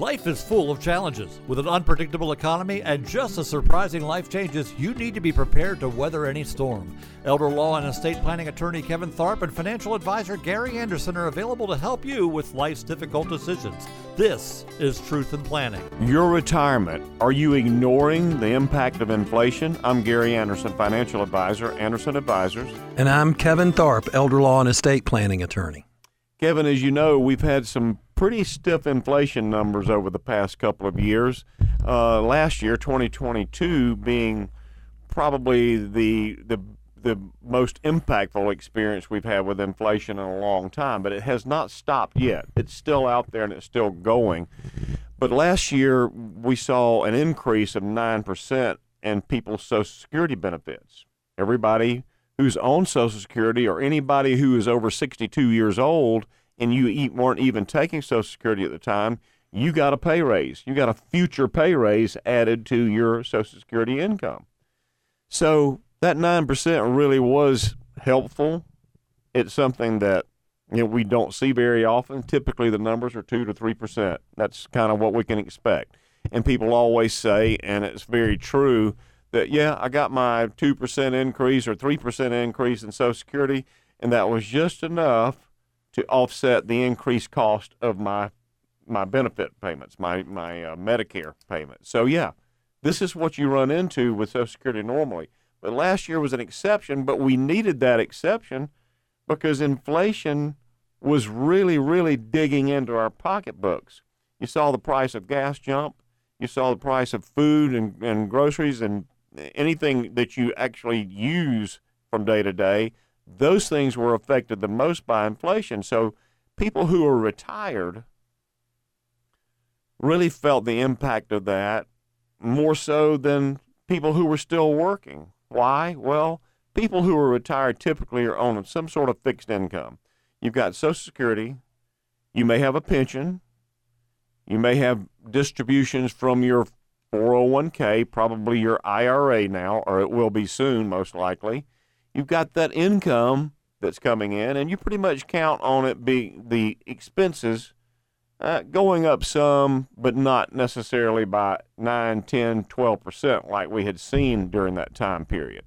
Life is full of challenges. With an unpredictable economy and just as surprising life changes, you need to be prepared to weather any storm. Elder law and estate planning attorney Kevin Tharpe and financial advisor Gary Anderson are available to help you with life's difficult decisions. This is Truth in Planning. Your retirement. Are you ignoring the impact of inflation? I'm Gary Anderson, financial advisor, Anderson Advisors. And I'm Kevin Tharpe, elder law and estate planning attorney. Kevin, as you know, we've had some pretty stiff inflation numbers over the past couple of years. Uh, last year, 2022, being probably the the the most impactful experience we've had with inflation in a long time, but it has not stopped yet. It's still out there and it's still going. But last year we saw an increase of 9% in people's Social Security benefits. Everybody who's on Social Security or anybody who is over 62 years old and you weren't even taking Social Security at the time, you got a pay raise. You got a future pay raise added to your Social Security income. So that 9% really was helpful. It's something that you know we don't see very often. Typically the numbers are 2 to 3%. That's kind of what we can expect. And people always say and it's very true that yeah, I got my 2% increase or 3% increase in Social Security and that was just enough to offset the increased cost of my my benefit payments, my my uh, Medicare payments. So yeah, this is what you run into with Social Security normally. But last year was an exception, but we needed that exception because inflation was really, really digging into our pocketbooks. You saw the price of gas jump. You saw the price of food and, and groceries and anything that you actually use from day to day those things were affected the most by inflation. So people who are retired really felt the impact of that more so than people who were still working. Why? Well, people who are retired typically are on some sort of fixed income. You've got Social Security, you may have a pension, you may have distributions from your 401k, probably your IRA now, or it will be soon, most likely you've got that income that's coming in, and you pretty much count on it being the expenses uh, going up some, but not necessarily by 9, 10, 12% like we had seen during that time period.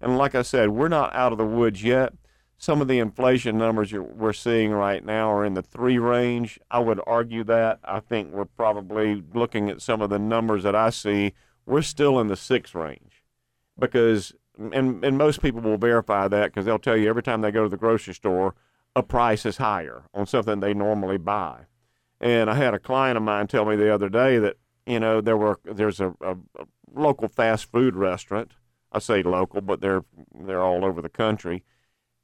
And like I said, we're not out of the woods yet. Some of the inflation numbers we're seeing right now are in the three range. I would argue that. I think we're probably looking at some of the numbers that I see, we're still in the six range because and and most people will verify that because they'll tell you every time they go to the grocery store, a price is higher on something they normally buy. And I had a client of mine tell me the other day that you know there were there's a, a, a local fast food restaurant. I say local, but they're they're all over the country.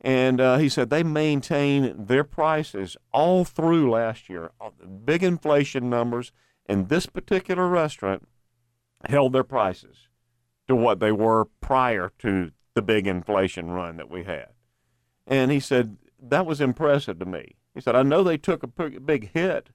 And uh, he said they maintain their prices all through last year. Big inflation numbers, and this particular restaurant held their prices to what they were prior to the big inflation run that we had. And he said, that was impressive to me. He said, I know they took a big hit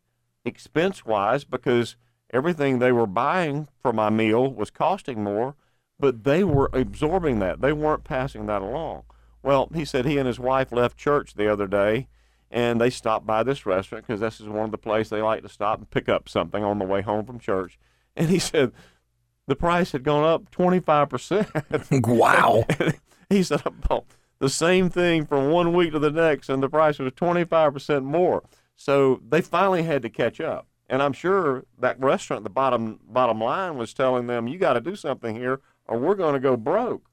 expense wise because everything they were buying for my meal was costing more, but they were absorbing that. They weren't passing that along. Well, he said he and his wife left church the other day and they stopped by this restaurant because this is one of the places they like to stop and pick up something on the way home from church. And he said the price had gone up 25%. wow. he said, about the same thing from one week to the next, and the price was 25% more. So they finally had to catch up. And I'm sure that restaurant, the bottom bottom line was telling them, you got to do something here or we're going to go broke.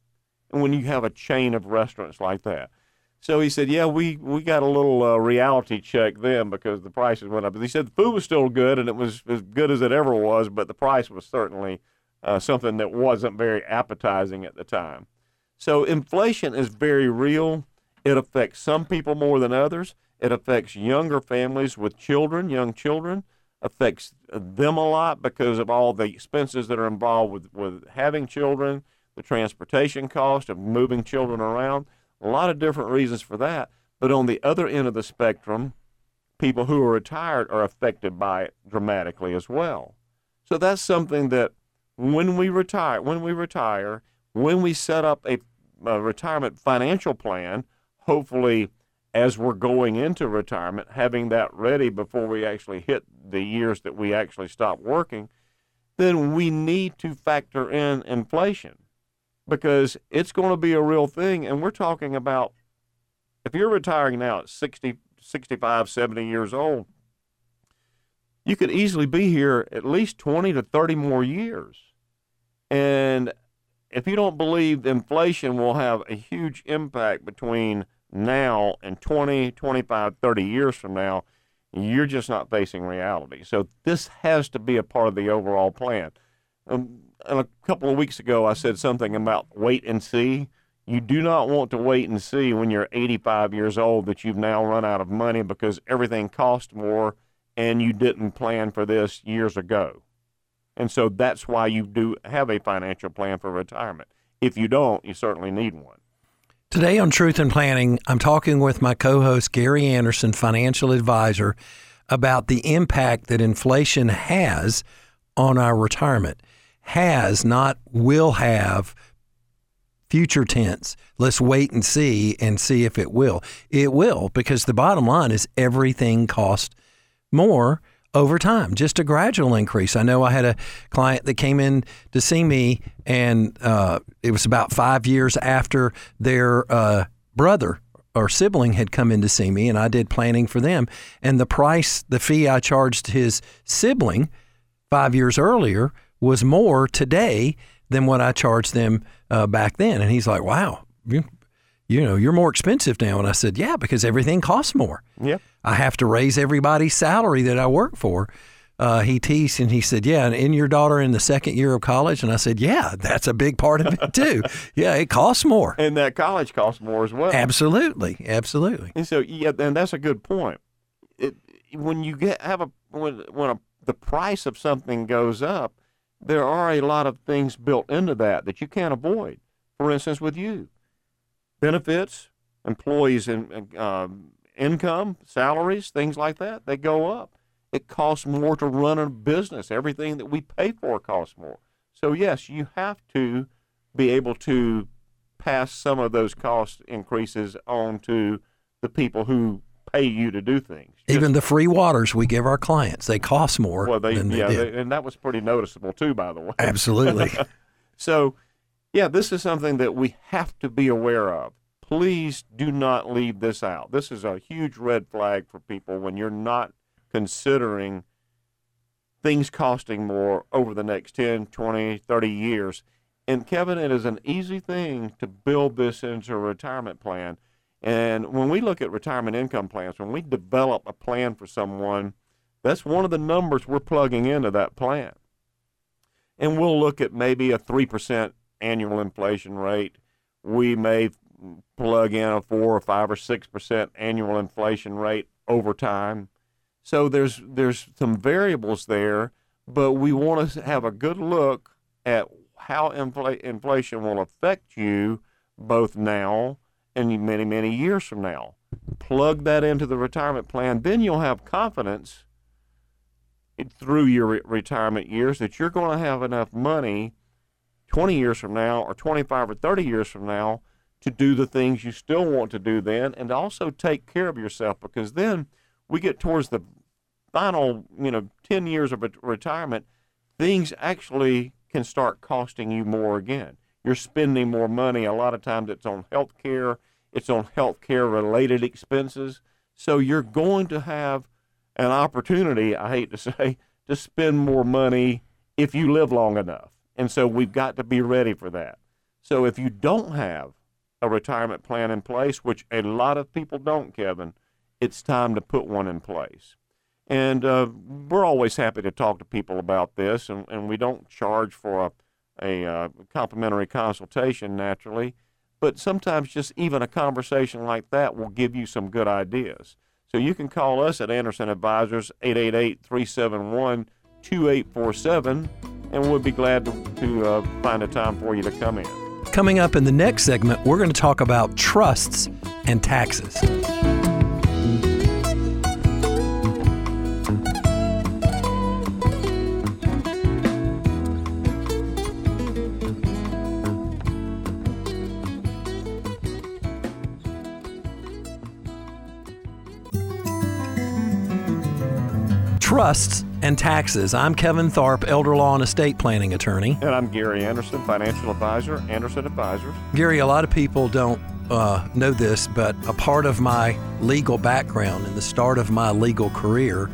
When you have a chain of restaurants like that. So he said, yeah, we, we got a little uh, reality check then because the prices went up. But he said the food was still good and it was as good as it ever was, but the price was certainly uh, something that wasn't very appetizing at the time. So inflation is very real. It affects some people more than others. It affects younger families with children, young children, affects them a lot because of all the expenses that are involved with, with having children, the transportation cost of moving children around, a lot of different reasons for that. But on the other end of the spectrum, people who are retired are affected by it dramatically as well. So that's something that when we retire, when we retire, when we set up a, a retirement financial plan, hopefully as we're going into retirement, having that ready before we actually hit the years that we actually stop working, then we need to factor in inflation because it's going to be a real thing. And we're talking about if you're retiring now at 60, 65, 70 years old, you could easily be here at least 20 to 30 more years. And if you don't believe inflation will have a huge impact between now and 20, 25, 30 years from now, you're just not facing reality. So this has to be a part of the overall plan. Um, a couple of weeks ago, I said something about wait and see. You do not want to wait and see when you're 85 years old that you've now run out of money because everything costs more and you didn't plan for this years ago. And so that's why you do have a financial plan for retirement. If you don't, you certainly need one. Today on Truth in Planning, I'm talking with my co host, Gary Anderson, financial advisor, about the impact that inflation has on our retirement. Has, not will have, future tense. Let's wait and see and see if it will. It will, because the bottom line is everything costs more over time, just a gradual increase. I know I had a client that came in to see me, and uh, it was about five years after their uh, brother or sibling had come in to see me, and I did planning for them. And the price, the fee I charged his sibling five years earlier was more today than what I charged them uh, back then. And he's like, wow, you, you know, you're more expensive now. And I said, yeah, because everything costs more. Yeah. I have to raise everybody's salary that I work for. Uh, he teased and he said, Yeah, and in your daughter in the second year of college? And I said, Yeah, that's a big part of it too. yeah, it costs more. And that college costs more as well. Absolutely. Absolutely. And so, yeah, and that's a good point. It, when you get have a when when a, the price of something goes up, there are a lot of things built into that that you can't avoid. For instance, with you, benefits, employees, and um, income, salaries, things like that, they go up. It costs more to run a business. Everything that we pay for costs more. So, yes, you have to be able to pass some of those cost increases on to the people who pay you to do things. Just, Even the free waters we give our clients, they cost more. Well, they, they yeah, they, and that was pretty noticeable too, by the way. Absolutely. so, yeah, this is something that we have to be aware of please do not leave this out. This is a huge red flag for people when you're not considering things costing more over the next 10, 20, 30 years. And Kevin, it is an easy thing to build this into a retirement plan. And when we look at retirement income plans, when we develop a plan for someone, that's one of the numbers we're plugging into that plan. And we'll look at maybe a 3% annual inflation rate. We may plug in a four or five or six percent annual inflation rate over time. So there's there's some variables there, but we want to have a good look at how infl- inflation will affect you both now and many many years from now. Plug that into the retirement plan, then you'll have confidence through your re- retirement years that you're going to have enough money 20 years from now or 25 or 30 years from now to do the things you still want to do then and also take care of yourself because then we get towards the final, you know, 10 years of retirement, things actually can start costing you more again. You're spending more money. A lot of times it's on health care, it's on health care related expenses. So you're going to have an opportunity, I hate to say, to spend more money if you live long enough. And so we've got to be ready for that. So if you don't have a retirement plan in place, which a lot of people don't, Kevin, it's time to put one in place. And uh, we're always happy to talk to people about this, and, and we don't charge for a, a uh, complimentary consultation naturally, but sometimes just even a conversation like that will give you some good ideas. So you can call us at Anderson Advisors, 888 371 2847, and we'll be glad to, to uh, find a time for you to come in. Coming up in the next segment, we're going to talk about trusts and taxes. Trusts and taxes. I'm Kevin Tharpe, elder law and estate planning attorney. And I'm Gary Anderson, financial advisor, Anderson Advisors. Gary, a lot of people don't uh, know this, but a part of my legal background and the start of my legal career,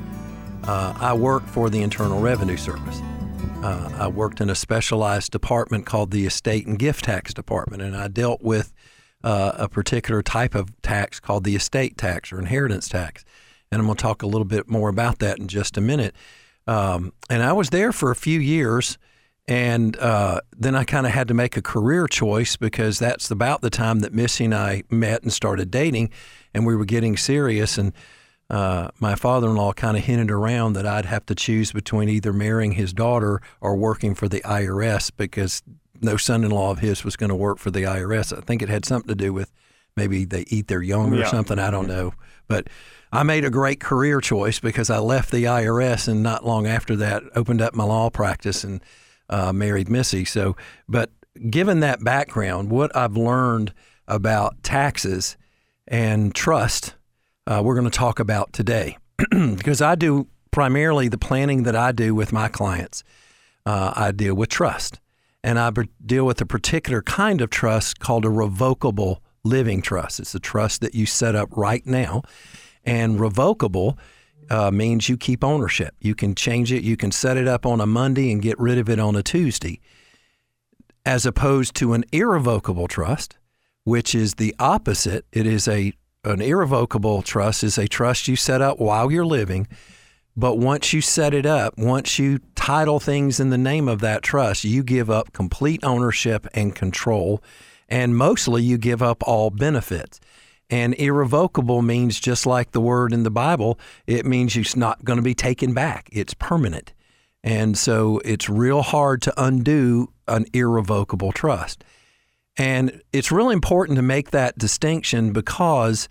uh, I worked for the Internal Revenue Service. Uh, I worked in a specialized department called the Estate and Gift Tax Department, and I dealt with uh, a particular type of tax called the estate tax or inheritance tax and I'm going to talk a little bit more about that in just a minute. Um, and I was there for a few years, and uh, then I kind of had to make a career choice because that's about the time that Missy and I met and started dating, and we were getting serious. And uh, my father-in-law kind of hinted around that I'd have to choose between either marrying his daughter or working for the IRS because no son-in-law of his was going to work for the IRS. I think it had something to do with maybe they eat their young or Yeah. something. I don't know, but I made a great career choice because I left the IRS and not long after that opened up my law practice and uh, married Missy. So, but given that background, what I've learned about taxes and trust, uh, we're going to talk about today because I do primarily the planning that I do with my clients. Uh, I deal with trust, and I deal with a particular kind of trust called a revocable living trust. It's a trust that you set up right now, and revocable uh, means you keep ownership. You can change it. You can set it up on a Monday and get rid of it on a Tuesday, as opposed to an irrevocable trust, which is the opposite. It is a an irrevocable trust is a trust you set up while you're living, but once you set it up, once you title things in the name of that trust, you give up complete ownership and control, and mostly you give up all benefits. And irrevocable means just like the word in the Bible, it means it's not going to be taken back. It's permanent. And so it's real hard to undo an irrevocable trust. And it's really important to make that distinction because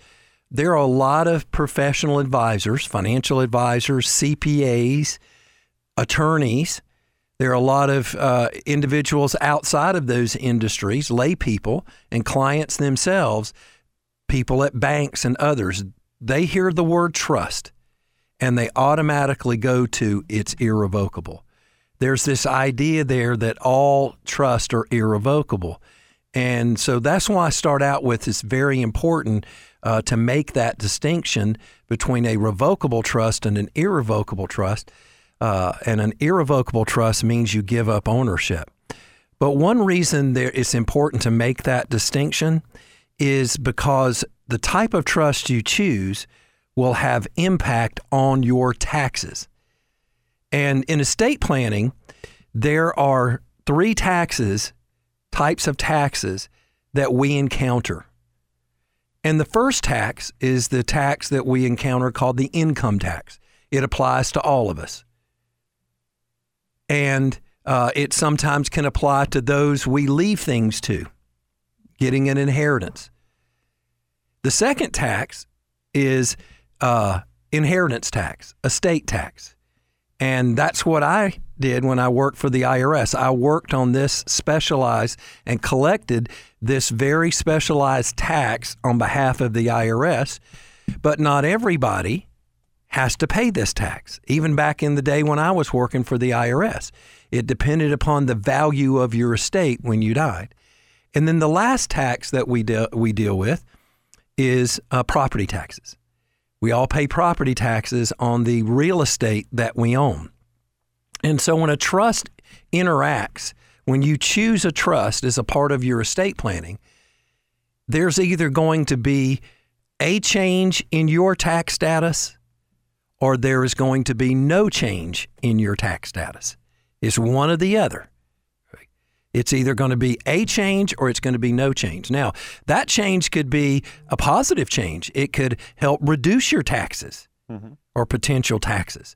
there are a lot of professional advisors, financial advisors, CPAs, attorneys. There are a lot of uh, individuals outside of those industries, lay people, and clients themselves, people at banks and others. They hear the word trust and they automatically go to it's irrevocable. There's this idea there that all trusts are irrevocable. And so that's why I start out with it's very important uh, to make that distinction between a revocable trust and an irrevocable trust. Uh, and an irrevocable trust means you give up ownership. But one reason there it's important to make that distinction is because the type of trust you choose will have impact on your taxes. And in estate planning, there are three taxes, types of taxes that we encounter. And the first tax is the tax that we encounter called the income tax. It applies to all of us. And uh, it sometimes can apply to those we leave things to, getting an inheritance. The second tax is uh, inheritance tax, estate tax. And that's what I did when I worked for the IRS. I worked on this specialized and collected this very specialized tax on behalf of the IRS. But not everybody has to pay this tax. Even back in the day when I was working for the IRS, it depended upon the value of your estate when you died. And then the last tax that we, de- we deal with is uh, property taxes. We all pay property taxes on the real estate that we own. And so when a trust interacts, when you choose a trust as a part of your estate planning, there's either going to be a change in your tax status or there is going to be no change in your tax status. It's one or the other. It's either going to be a change or it's going to be no change. Now, that change could be a positive change. It could help reduce your taxes mm-hmm. or potential taxes.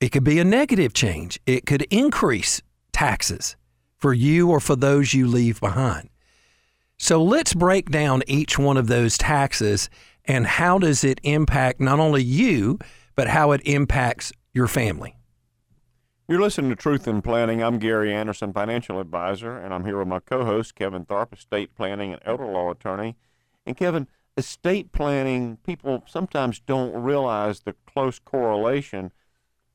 It could be a negative change. It could increase taxes for you or for those you leave behind. So let's break down each one of those taxes and how does it impact not only you, but how it impacts your family. You're listening to Truth in Planning. I'm Gary Anderson, financial advisor, and I'm here with my co-host Kevin Tharpe, estate planning and elder law attorney. And Kevin, estate planning, people sometimes don't realize the close correlation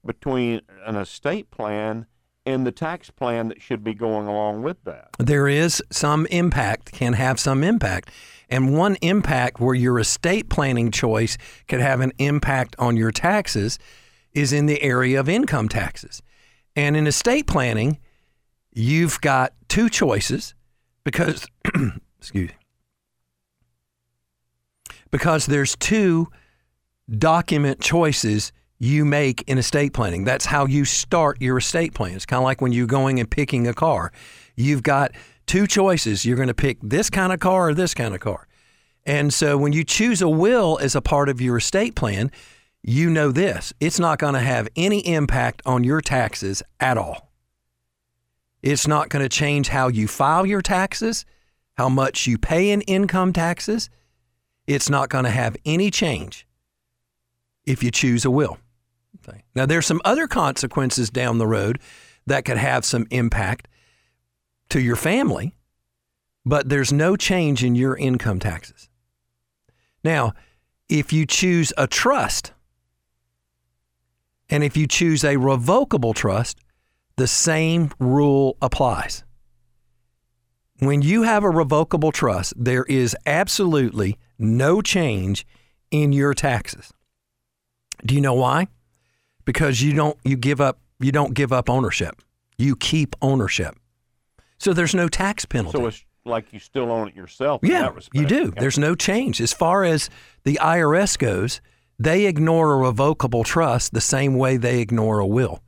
between an estate plan and the tax plan that should be going along with that. There is some impact, can have some impact. And one impact where your estate planning choice could have an impact on your taxes is in the area of income taxes. And in estate planning, you've got two choices because, excuse because there's two document choices you make in estate planning. That's how you start your estate plan. It's kind of like when you're going and picking a car. You've got two choices. You're going to pick this kind of car or this kind of car. And so when you choose a will as a part of your estate plan, you know this it's not going to have any impact on your taxes at all. It's not going to change how you file your taxes, how much you pay in income taxes. It's not going to have any change if you choose a will. Now, there's some other consequences down the road that could have some impact to your family, but there's no change in your income taxes. Now, if you choose a trust, and if you choose a revocable trust, the same rule applies. When you have a revocable trust, there is absolutely no change in your taxes. Do you know why? Because you don't you give up you don't give up ownership. You keep ownership. So there's no tax penalty. So it's like you still own it yourself. in Yeah, that respect. you do. Okay. There's no change. As far as the IRS goes, they ignore a revocable trust the same way they ignore a will.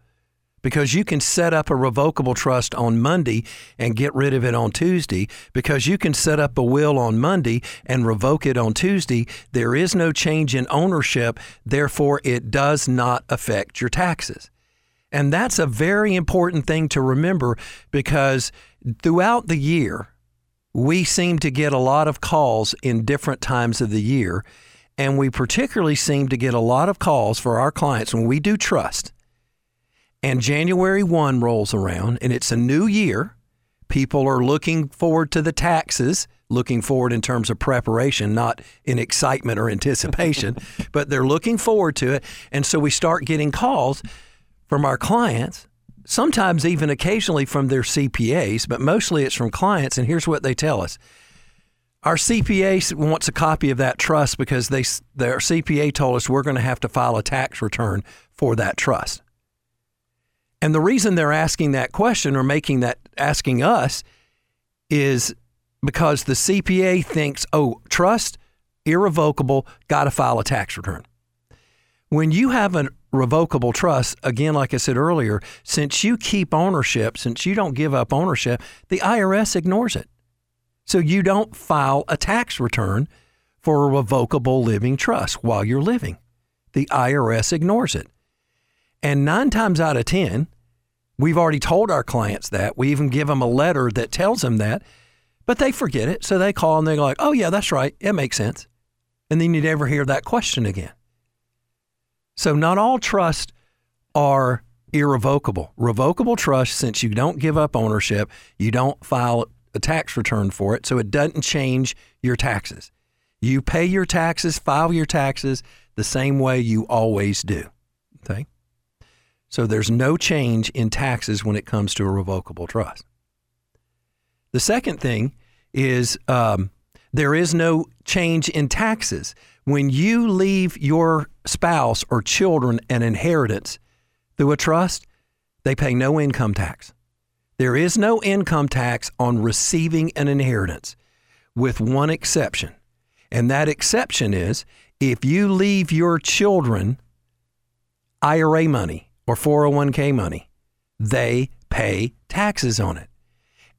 Because you can set up a revocable trust on Monday and get rid of it on Tuesday. Because you can set up a will on Monday and revoke it on Tuesday. There is no change in ownership. Therefore, it does not affect your taxes. And that's a very important thing to remember because throughout the year, we seem to get a lot of calls in different times of the year. And we particularly seem to get a lot of calls for our clients when we do trust. And January 1 rolls around and it's a new year. People are looking forward to the taxes, looking forward in terms of preparation, not in excitement or anticipation, but they're looking forward to it. And so we start getting calls from our clients, sometimes even occasionally from their CPAs, but mostly it's from clients. And here's what they tell us. Our CPA wants a copy of that trust because they their CPA told us we're going to have to file a tax return for that trust. And the reason they're asking that question or making that asking us is because the CPA thinks, "Oh, trust irrevocable, got to file a tax return." When you have a revocable trust, again, like I said earlier, since you keep ownership, since you don't give up ownership, the IRS ignores it. So you don't file a tax return for a revocable living trust while you're living. The IRS ignores it. And nine times out of 10, we've already told our clients that. We even give them a letter that tells them that, but they forget it. So they call and they're like, oh, yeah, that's right. It makes sense. And then you never hear that question again. So not all trusts are irrevocable. Revocable trust, since you don't give up ownership, you don't file a tax return for it, so it doesn't change your taxes. You pay your taxes, file your taxes the same way you always do. Okay? So there's no change in taxes when it comes to a revocable trust. The second thing is um, there is no change in taxes. When you leave your spouse or children an inheritance through a trust, they pay no income tax. There is no income tax on receiving an inheritance, with one exception. And that exception is if you leave your children IRA money or 401k money, they pay taxes on it.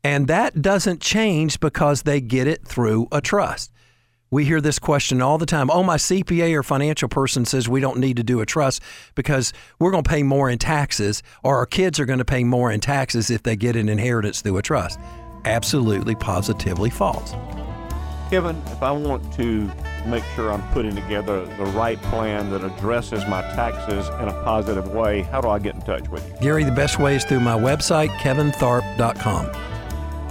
And that doesn't change because they get it through a trust. We hear this question all the time. Oh, my CPA or financial person says we don't need to do a trust because we're going to pay more in taxes, or our kids are going to pay more in taxes if they get an inheritance through a trust. Absolutely, positively false. Kevin, if I want to make sure I'm putting together the right plan that addresses my taxes in a positive way, how do I get in touch with you? Gary, the best way is through my website, kevintharp.com.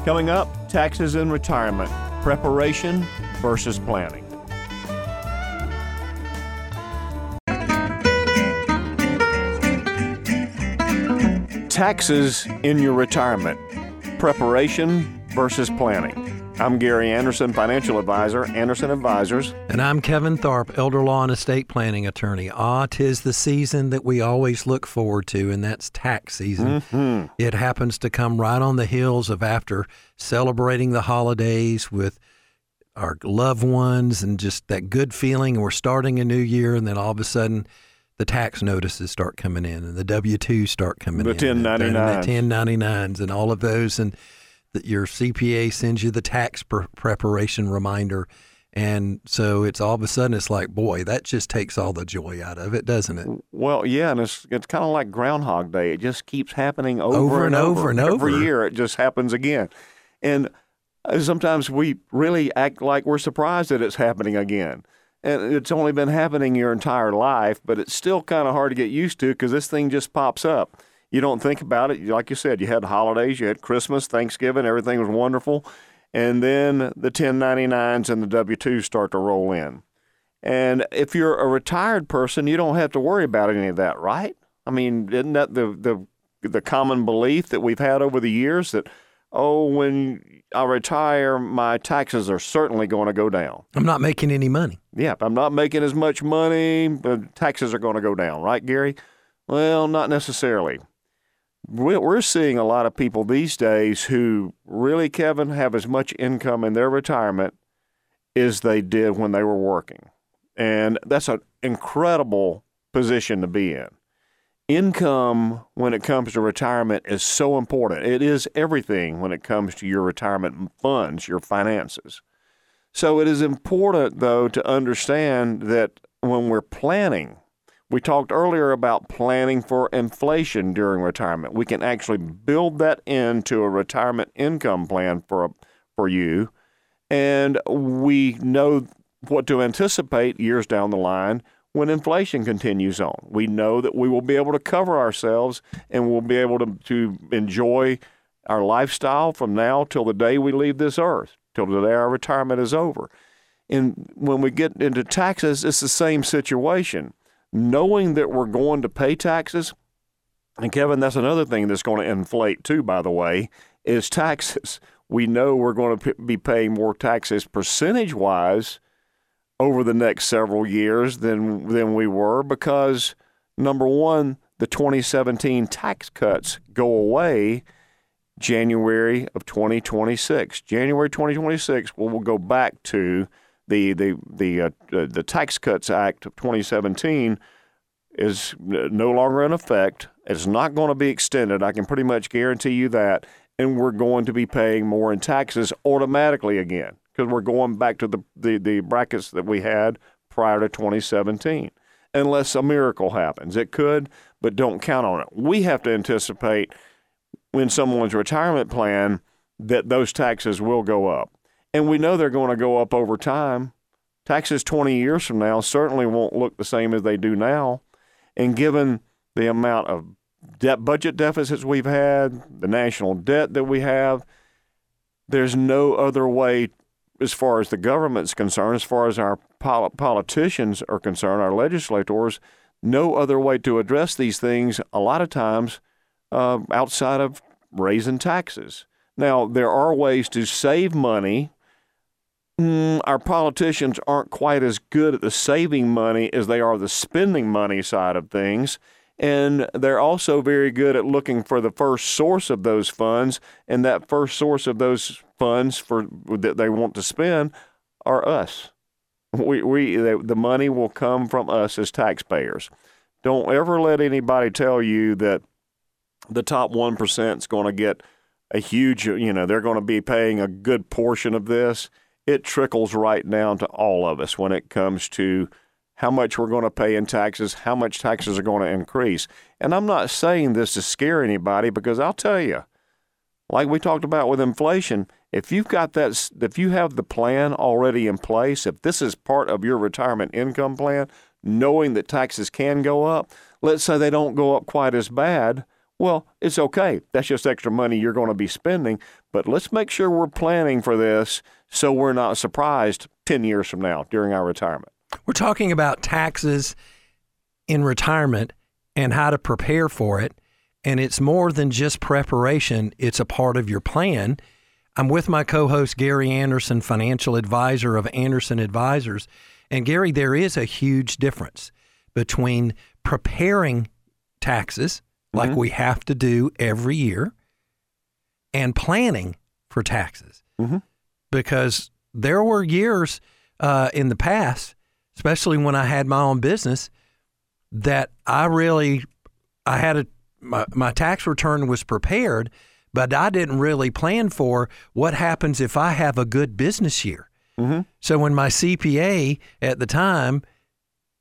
Coming up, taxes in retirement, preparation versus planning. Taxes in your retirement preparation versus planning. I'm Gary Anderson, financial advisor, Anderson Advisors. And I'm Kevin Tharpe, elder law and estate planning attorney. Ah, tis the season that we always look forward to, and that's tax season. Mm-hmm. It happens to come right on the heels of after celebrating the holidays with our loved ones and just that good feeling. And we're starting a new year, and then all of a sudden, the tax notices start coming in, and the W 2s start coming the in. The 1099s. The 1099s, and all of those. And that your CPA sends you the tax pre- preparation reminder. And so it's all of a sudden it's like, boy, that just takes all the joy out of it, doesn't it? Well, yeah, and it's it's kind of like Groundhog Day. It just keeps happening over, over and, and over, and over. Every year, it just happens again. And uh, sometimes we really act like we're surprised that it's happening again. And it's only been happening your entire life, but it's still kind of hard to get used to because this thing just pops up you don't think about it. Like you said, you had holidays, you had Christmas, Thanksgiving, everything was wonderful. And then the 1099s and the W 2s start to roll in. And if you're a retired person, you don't have to worry about any of that, right? I mean, isn't that the, the, the common belief that we've had over the years that, oh, when I retire, my taxes are certainly going to go down? I'm not making any money. Yeah, I'm not making as much money, but taxes are going to go down, right, Gary? Well, not necessarily we're seeing a lot of people these days who really, Kevin, have as much income in their retirement as they did when they were working. And that's an incredible position to be in. Income, when it comes to retirement, is so important. It is everything when it comes to your retirement funds, your finances. So it is important, though, to understand that when we're planning we talked earlier about planning for inflation during retirement. We can actually build that into a retirement income plan for a, for you, and we know what to anticipate years down the line when inflation continues on. We know that we will be able to cover ourselves and we'll be able to, to enjoy our lifestyle from now till the day we leave this earth, till the day our retirement is over. And when we get into taxes, it's the same situation knowing that we're going to pay taxes, and Kevin, that's another thing that's going to inflate too, by the way, is taxes. We know we're going to be paying more taxes percentage wise over the next several years than than we were because number one, the 2017 tax cuts go away January of 2026. January 2026, we'll, we'll go back to the the the uh, the Tax Cuts Act of 2017 is no longer in effect. It's not going to be extended. I can pretty much guarantee you that. And we're going to be paying more in taxes automatically again because we're going back to the, the, the brackets that we had prior to 2017. Unless a miracle happens. It could, but don't count on it. We have to anticipate when someone's retirement plan that those taxes will go up and we know they're going to go up over time. Taxes 20 years from now certainly won't look the same as they do now. And given the amount of debt budget deficits we've had, the national debt that we have, there's no other way as far as the government's concerned, as far as our pol- politicians are concerned, our legislators, no other way to address these things a lot of times uh, outside of raising taxes. Now, there are ways to save money mm, our politicians aren't quite as good at the saving money as they are the spending money side of things. And they're also very good at looking for the first source of those funds, and that first source of those funds for that they want to spend are us. We, we the money will come from us as taxpayers. Don't ever let anybody tell you that the top one percent is going to get a huge, you know, they're going to be paying a good portion of this it trickles right down to all of us when it comes to how much we're going to pay in taxes, how much taxes are going to increase. And I'm not saying this to scare anybody because I'll tell you, like we talked about with inflation, if you've got that, if you have the plan already in place, if this is part of your retirement income plan, knowing that taxes can go up, let's say they don't go up quite as bad, well, it's okay. That's just extra money you're going to be spending. But let's make sure we're planning for this so we're not surprised 10 years from now during our retirement. We're talking about taxes in retirement and how to prepare for it. And it's more than just preparation, it's a part of your plan. I'm with my co host, Gary Anderson, financial advisor of Anderson Advisors. And Gary, there is a huge difference between preparing taxes, like Mhm. we have to do every year, and planning for taxes. Mhm. Because there were years uh, in the past, especially when I had my own business, that I really, I had a, my, my tax return was prepared, but I didn't really plan for what happens if I have a good business year. Mhm. So when my CPA at the time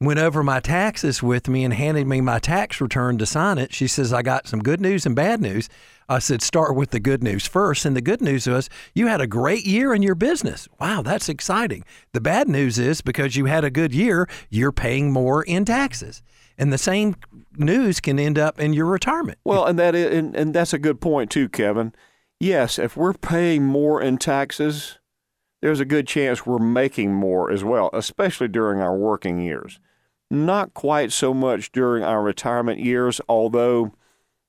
went over my taxes with me and handed me my tax return to sign it, she says, I got some good news and bad news. I said, start with the good news first. And the good news was you had a great year in your business. Wow, that's exciting. The bad news is because you had a good year, you're paying more in taxes. And the same news can end up in your retirement. Well, and that is, and, and that's a good point too, Kevin. Yes, if we're paying more in taxes, there's a good chance we're making more as well, especially during our working years. Not quite so much during our retirement years, although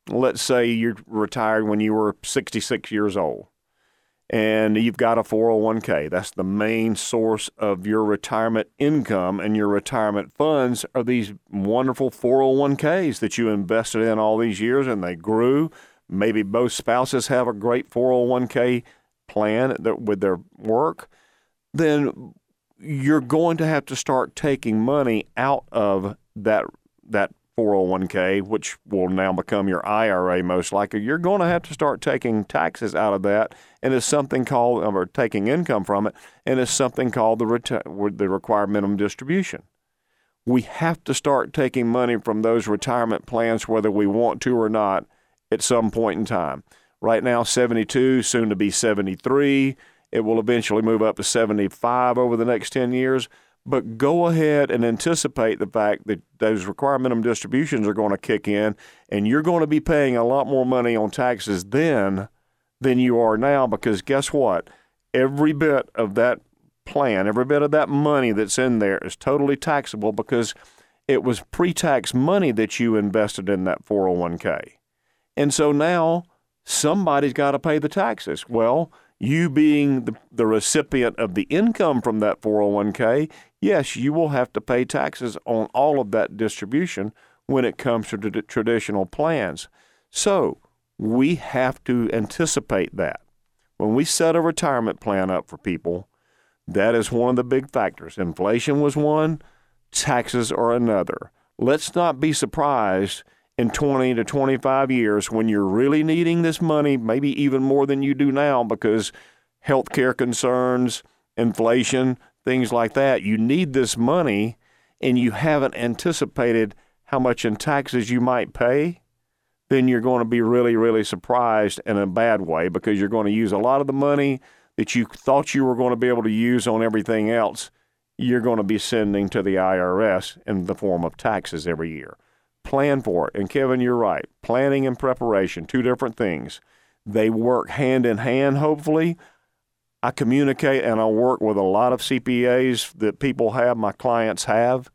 let's say you're retired when you were 66 years old and you've got a 401k. That's the main source of your retirement income and your retirement funds are these wonderful 401ks that you invested in all these years and they grew. Maybe both spouses have a great 401k plan with their work. Then you're going to have to start taking money out of that that 401k, which will now become your IRA most likely. You're going to have to start taking taxes out of that, and it's something called or taking income from it, and it's something called the reti- the required minimum distribution. We have to start taking money from those retirement plans, whether we want to or not, at some point in time. Right now, 72, soon to be 73. It will eventually move up to 75 over the next 10 years. But go ahead and anticipate the fact that those required minimum distributions are going to kick in, and you're going to be paying a lot more money on taxes then than you are now. Because guess what? Every bit of that plan, every bit of that money that's in there is totally taxable because it was pre tax money that you invested in that 401k. And so now somebody's got to pay the taxes. Well, you being the, the recipient of the income from that 401k, yes, you will have to pay taxes on all of that distribution when it comes to the traditional plans. So we have to anticipate that. When we set a retirement plan up for people, that is one of the big factors. Inflation was one, taxes are another. Let's not be surprised in 20 to 25 years when you're really needing this money, maybe even more than you do now because healthcare concerns, inflation, things like that. You need this money and you haven't anticipated how much in taxes you might pay, then you're going to be really, really surprised in a bad way because you're going to use a lot of the money that you thought you were going to be able to use on everything else. You're going to be sending to the IRS in the form of taxes every year plan for it. And Kevin, you're right. Planning and preparation, two different things. They work hand in hand, hopefully. I communicate and I work with a lot of CPAs that people have, my clients have,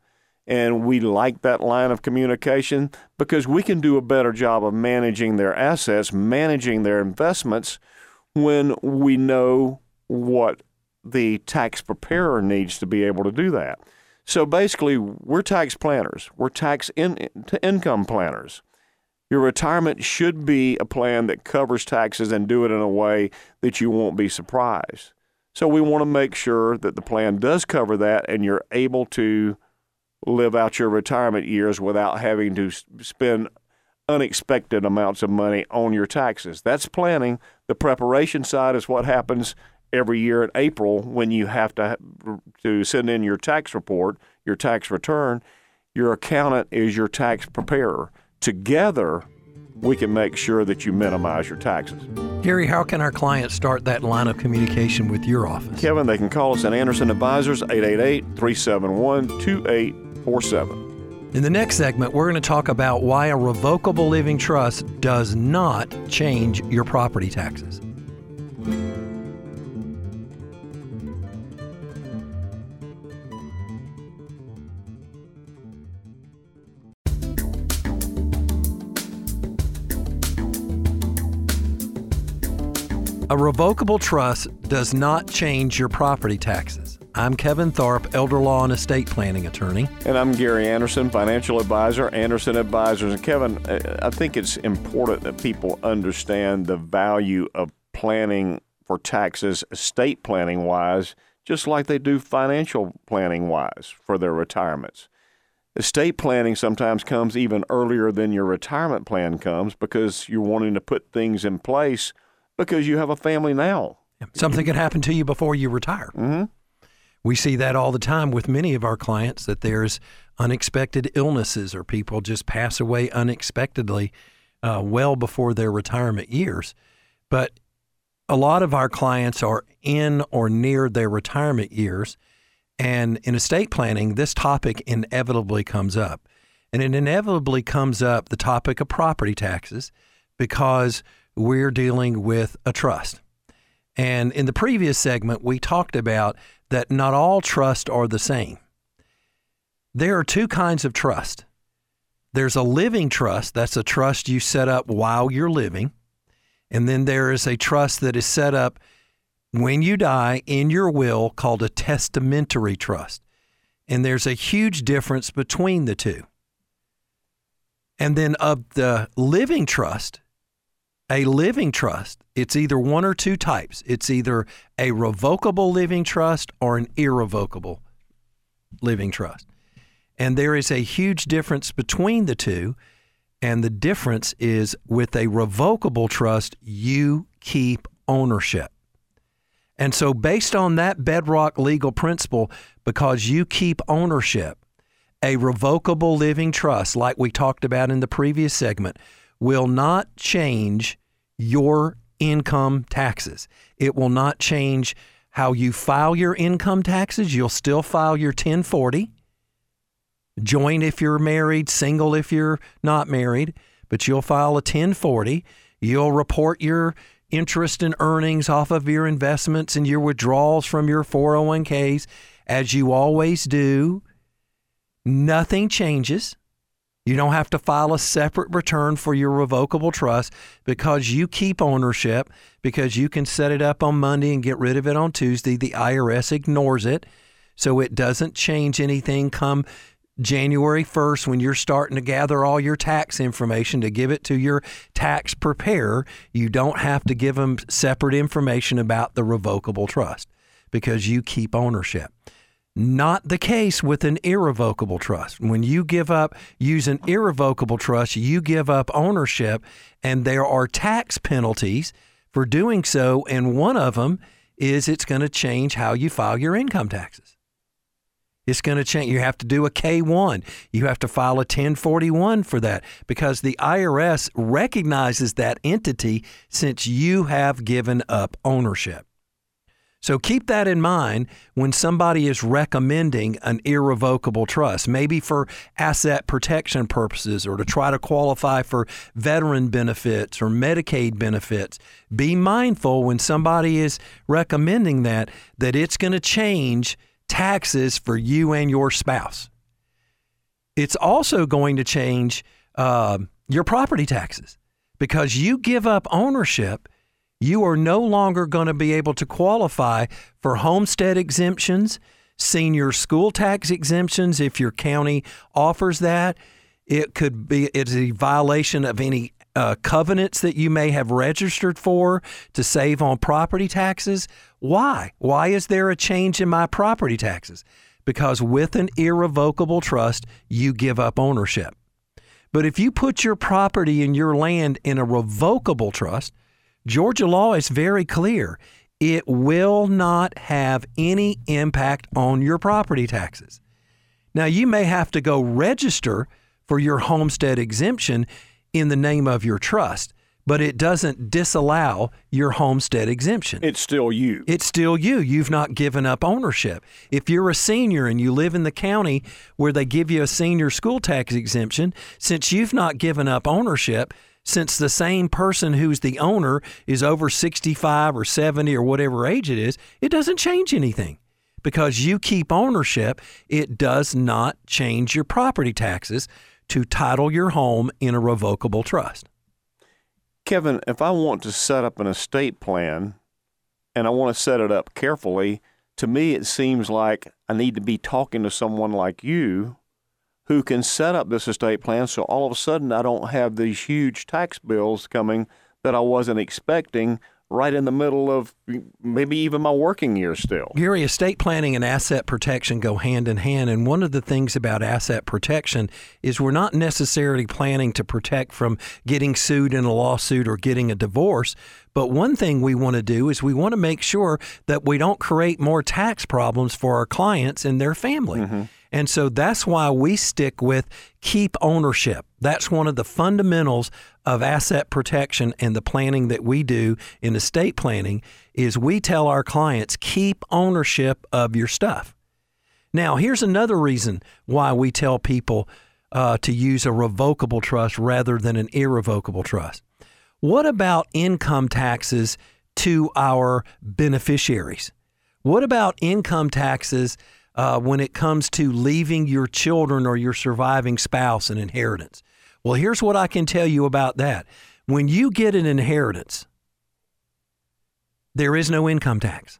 and we like that line of communication because we can do a better job of managing their assets, managing their investments when we know what the tax preparer needs to be able to do that. So basically, we're tax planners. We're tax in, income planners. Your retirement should be a plan that covers taxes and do it in a way that you won't be surprised. So we want to make sure that the plan does cover that and you're able to live out your retirement years without having to spend unexpected amounts of money on your taxes. That's planning. The preparation side is what happens every year in April when you have to to send in your tax report, your tax return. Your accountant is your tax preparer. Together, we can make sure that you minimize your taxes. Gary, how can our clients start that line of communication with your office? Kevin, they can call us at Anderson Advisors 888-371-2847. In the next segment, we're going to talk about why a revocable living trust does not change your property taxes. A revocable trust does not change your property taxes. I'm Kevin Tharpe, elder law and estate planning attorney. And I'm Gary Anderson, financial advisor, Anderson Advisors. And Kevin, I think it's important that people understand the value of planning for taxes, estate planning wise, just like they do financial planning wise for their retirements. Estate planning sometimes comes even earlier than your retirement plan comes because you're wanting to put things in place because you have a family now. Something could happen to you before you retire. Mm-hmm. We see that all the time with many of our clients that there's unexpected illnesses or people just pass away unexpectedly uh, well before their retirement years. But a lot of our clients are in or near their retirement years. And in estate planning, this topic inevitably comes up. And it inevitably comes up the topic of property taxes because we're dealing with a trust. And in the previous segment, we talked about that not all trusts are the same. There are two kinds of trust. There's a living trust, that's a trust you set up while you're living. And then there is a trust that is set up when you die in your will called a testamentary trust. And there's a huge difference between the two. And then of the living trust, a living trust, it's either one or two types. It's either a revocable living trust or an irrevocable living trust. And there is a huge difference between the two. And the difference is with a revocable trust, you keep ownership. And so, based on that bedrock legal principle, because you keep ownership, a revocable living trust, like we talked about in the previous segment, will not change your income taxes. It will not change how you file your income taxes. You'll still file your 1040 joint if you're married, single if you're not married, but you'll file a 1040. You'll report your interest and earnings off of your investments and your withdrawals from your 401ks as you always do. Nothing changes. You don't have to file a separate return for your revocable trust because you keep ownership, because you can set it up on Monday and get rid of it on Tuesday. The IRS ignores it. So it doesn't change anything come January 1st, when you're starting to gather all your tax information to give it to your tax preparer, you don't have to give them separate information about the revocable trust because you keep ownership. Not the case with an irrevocable trust. When you give up, use an irrevocable trust, you give up ownership, and there are tax penalties for doing so. And one of them is it's going to change how you file your income taxes. It's going to change. You have to do a K1. You have to file a 1041 for that because the IRS recognizes that entity since you have given up ownership. So keep that in mind when somebody is recommending an irrevocable trust, maybe for asset protection purposes or to try to qualify for veteran benefits or Medicaid benefits. Be mindful when somebody is recommending that that it's going to change taxes for you and your spouse. It's also going to change uh, your property taxes because you give up ownership. You are no longer going to be able to qualify for homestead exemptions, senior school tax exemptions if your county offers that. It could be it's a violation of any uh, covenants that you may have registered for to save on property taxes. Why? Why is there a change in my property taxes? Because with an irrevocable trust, you give up ownership. But if you put your property and your land in a revocable trust, Georgia law is very clear. It will not have any impact on your property taxes. Now, you may have to go register for your homestead exemption in the name of your trust, but it doesn't disallow your homestead exemption. It's still you. It's still you. You've not given up ownership. If you're a senior and you live in the county where they give you a senior school tax exemption, since you've not given up ownership, since the same person who's the owner is over 65 or 70 or whatever age it is, it doesn't change anything. Because you keep ownership, it does not change your property taxes to title your home in a revocable trust. Kevin, if I want to set up an estate plan and I want to set it up carefully, to me it seems like I need to be talking to someone like you who can set up this estate plan so all of a sudden I don't have these huge tax bills coming that I wasn't expecting right in the middle of maybe even my working years still. Gary, estate planning and asset protection go hand in hand. And one of the things about asset protection is we're not necessarily planning to protect from getting sued in a lawsuit or getting a divorce. But one thing we want to do is we want to make sure that we don't create more tax problems for our clients and their family. Mm-hmm. And so that's why we stick with keep ownership. That's one of the fundamentals of asset protection and the planning that we do in estate planning is we tell our clients keep ownership of your stuff. Now, here's another reason why we tell people uh, to use a revocable trust rather than an irrevocable trust. What about income taxes to our beneficiaries? What about income taxes uh, when it comes to leaving your children or your surviving spouse an inheritance. Well, here's what I can tell you about that. When you get an inheritance, there is no income tax.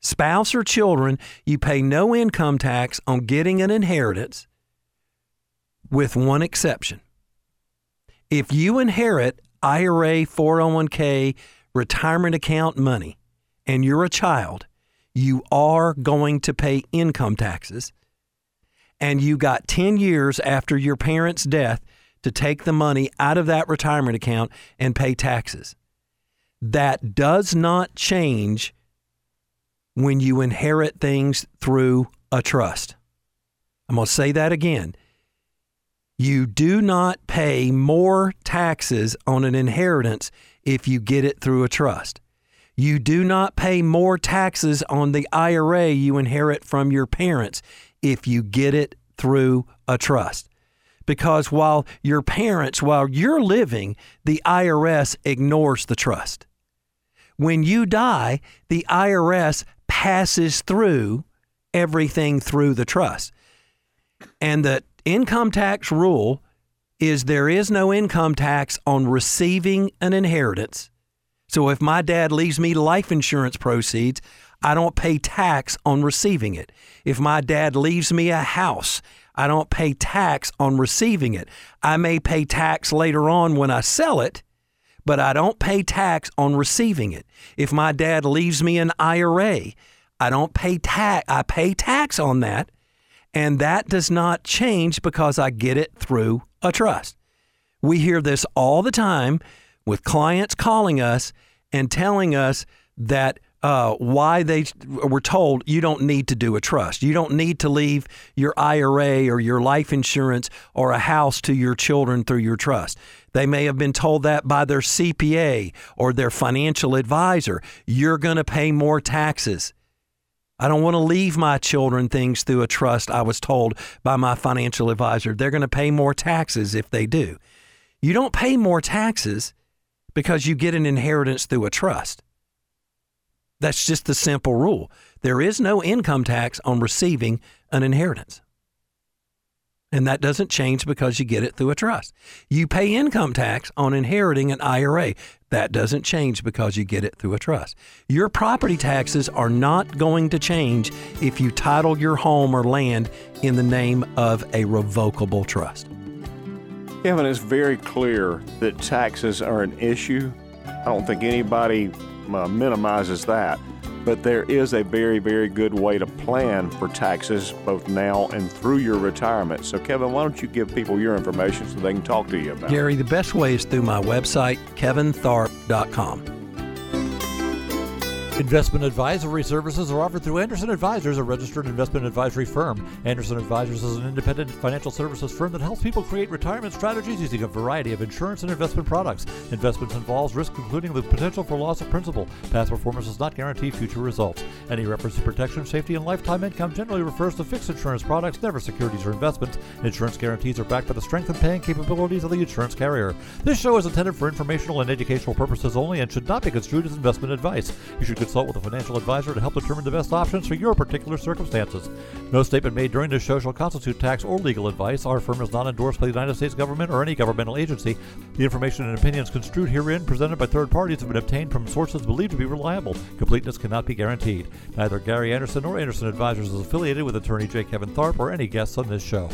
Spouse or children, you pay no income tax on getting an inheritance, with one exception. If you inherit IRA, 401k, retirement account money, and you're a child, you are going to pay income taxes. And you got 10 years after your parents' death to take the money out of that retirement account and pay taxes. That does not change when you inherit things through a trust. I'm going to say that again. You do not pay more taxes on an inheritance if you get it through a trust. You do not pay more taxes on the IRA you inherit from your parents if you get it through a trust. Because while your parents, while you're living, the IRS ignores the trust. When you die, the IRS passes through everything through the trust. And the income tax rule is there is no income tax on receiving an inheritance so if my dad leaves me life insurance proceeds, I don't pay tax on receiving it. If my dad leaves me a house, I don't pay tax on receiving it. I may pay tax later on when I sell it, but I don't pay tax on receiving it. If my dad leaves me an IRA, I don't pay tax. I pay tax on that, and that does not change because I get it through a trust. We hear this all the time with clients calling us and telling us that uh, why they were told you don't need to do a trust. You don't need to leave your IRA or your life insurance or a house to your children through your trust. They may have been told that by their CPA or their financial advisor. You're going to pay more taxes. I don't want to leave my children things through a trust, I was told by my financial advisor. They're going to pay more taxes if they do. You don't pay more taxes because you get an inheritance through a trust. That's just the simple rule. There is no income tax on receiving an inheritance. And that doesn't change because you get it through a trust. You pay income tax on inheriting an IRA. That doesn't change because you get it through a trust. Your property taxes are not going to change if you title your home or land in the name of a revocable trust. Kevin, it's very clear that taxes are an issue. I don't think anybody uh, minimizes that. But there is a very, very good way to plan for taxes both now and through your retirement. So, Kevin, why don't you give people your information so they can talk to you about Gary, it? Gary, the best way is through my website, kevintharpe.com. Investment advisory services are offered through Anderson Advisors, a registered investment advisory firm. Anderson Advisors is an independent financial services firm that helps people create retirement strategies using a variety of insurance and investment products. Investments involves risk, including the potential for loss of principal. Past performance does not guarantee future results. Any reference to protection, safety, and lifetime income generally refers to fixed insurance products, never securities or investments. Insurance guarantees are backed by the strength and paying capabilities of the insurance carrier. This show is intended for informational and educational purposes only and should not be construed as investment advice. You should consult with a financial advisor to help determine the best options for your particular circumstances. No statement made during this show shall constitute tax or legal advice. Our firm is not endorsed by the United States government or any governmental agency. The information and opinions construed herein presented by third parties have been obtained from sources believed to be reliable. Completeness cannot be guaranteed. Neither Gary Anderson nor Anderson Advisors is affiliated with attorney J. Kevin Tharpe or any guests on this show.